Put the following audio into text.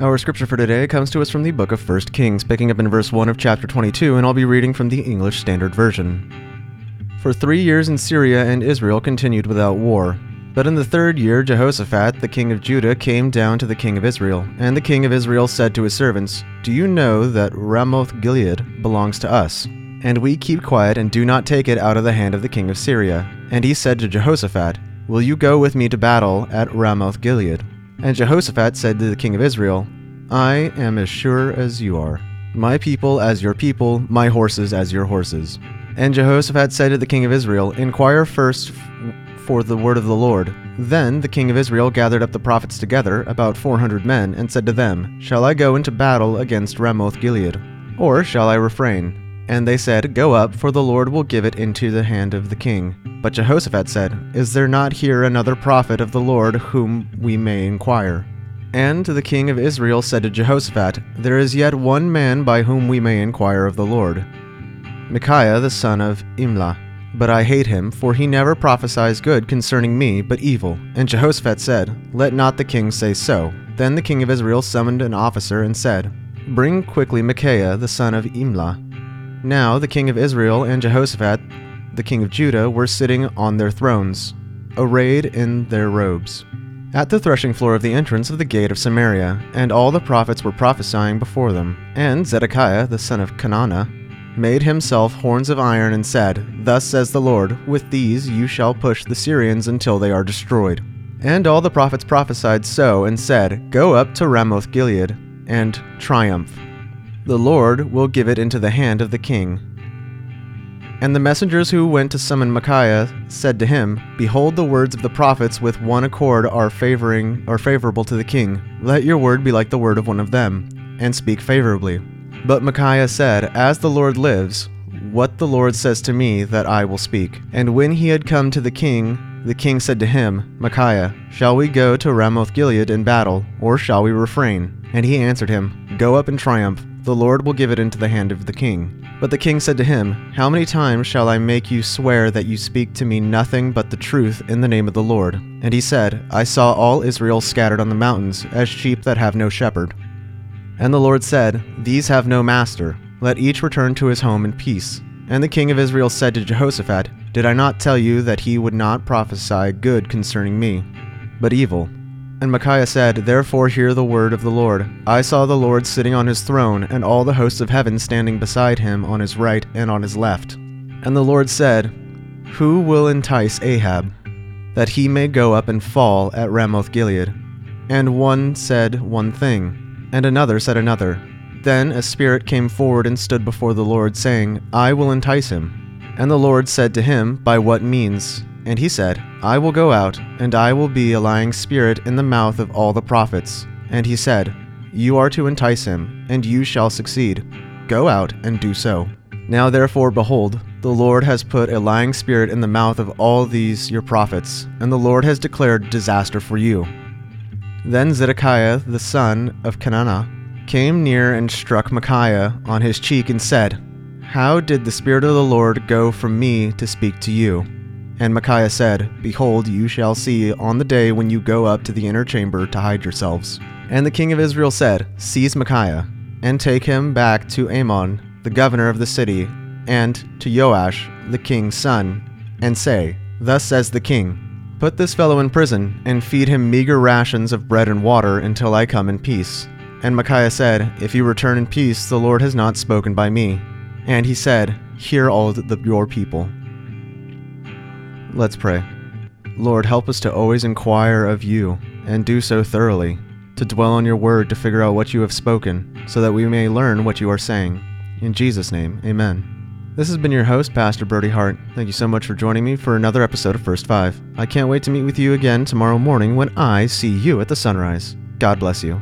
Our scripture for today comes to us from the book of 1 Kings, picking up in verse 1 of chapter 22, and I'll be reading from the English Standard Version. For three years in Syria and Israel continued without war. But in the third year, Jehoshaphat, the king of Judah, came down to the king of Israel. And the king of Israel said to his servants, Do you know that Ramoth Gilead belongs to us? And we keep quiet and do not take it out of the hand of the king of Syria. And he said to Jehoshaphat, Will you go with me to battle at Ramoth Gilead? And Jehoshaphat said to the king of Israel, I am as sure as you are. My people as your people, my horses as your horses. And Jehoshaphat said to the king of Israel, Inquire first for the word of the Lord. Then the king of Israel gathered up the prophets together, about four hundred men, and said to them, Shall I go into battle against Ramoth Gilead? Or shall I refrain? And they said, Go up, for the Lord will give it into the hand of the king. But Jehoshaphat said, Is there not here another prophet of the Lord whom we may inquire? And the king of Israel said to Jehoshaphat, There is yet one man by whom we may inquire of the Lord. Micaiah the son of Imlah. But I hate him, for he never prophesies good concerning me, but evil. And Jehoshaphat said, Let not the king say so. Then the king of Israel summoned an officer and said, Bring quickly Micaiah the son of Imlah. Now the king of Israel and Jehoshaphat, the king of Judah, were sitting on their thrones, arrayed in their robes, at the threshing floor of the entrance of the gate of Samaria, and all the prophets were prophesying before them. And Zedekiah the son of Chenaanah made himself horns of iron and said, Thus says the Lord, With these you shall push the Syrians until they are destroyed. And all the prophets prophesied so and said, Go up to Ramoth Gilead and triumph. The Lord will give it into the hand of the king. And the messengers who went to summon Micaiah said to him, Behold, the words of the prophets with one accord are favoring are favorable to the king. Let your word be like the word of one of them, and speak favorably. But Micaiah said, As the Lord lives, what the Lord says to me, that I will speak. And when he had come to the king, the king said to him, Micaiah, shall we go to Ramoth Gilead in battle, or shall we refrain? And he answered him, Go up and triumph. The Lord will give it into the hand of the king. But the king said to him, How many times shall I make you swear that you speak to me nothing but the truth in the name of the Lord? And he said, I saw all Israel scattered on the mountains, as sheep that have no shepherd. And the Lord said, These have no master. Let each return to his home in peace. And the king of Israel said to Jehoshaphat, Did I not tell you that he would not prophesy good concerning me, but evil? And Micaiah said, Therefore hear the word of the Lord. I saw the Lord sitting on his throne, and all the hosts of heaven standing beside him on his right and on his left. And the Lord said, Who will entice Ahab, that he may go up and fall at Ramoth Gilead? And one said one thing, and another said another. Then a spirit came forward and stood before the Lord, saying, I will entice him. And the Lord said to him, By what means? And he said, I will go out, and I will be a lying spirit in the mouth of all the prophets. And he said, You are to entice him, and you shall succeed. Go out and do so. Now therefore, behold, the Lord has put a lying spirit in the mouth of all these your prophets, and the Lord has declared disaster for you. Then Zedekiah the son of Chenaanah came near and struck Micaiah on his cheek and said, How did the Spirit of the Lord go from me to speak to you? And Micaiah said, Behold, you shall see on the day when you go up to the inner chamber to hide yourselves. And the king of Israel said, Seize Micaiah, and take him back to Amon, the governor of the city, and to Joash, the king's son, and say, Thus says the king, Put this fellow in prison, and feed him meager rations of bread and water until I come in peace. And Micaiah said, If you return in peace, the Lord has not spoken by me. And he said, Hear all the, your people. Let's pray. Lord, help us to always inquire of you, and do so thoroughly, to dwell on your word to figure out what you have spoken, so that we may learn what you are saying. In Jesus' name, amen. This has been your host, Pastor Brody Hart. Thank you so much for joining me for another episode of First Five. I can't wait to meet with you again tomorrow morning when I see you at the sunrise. God bless you.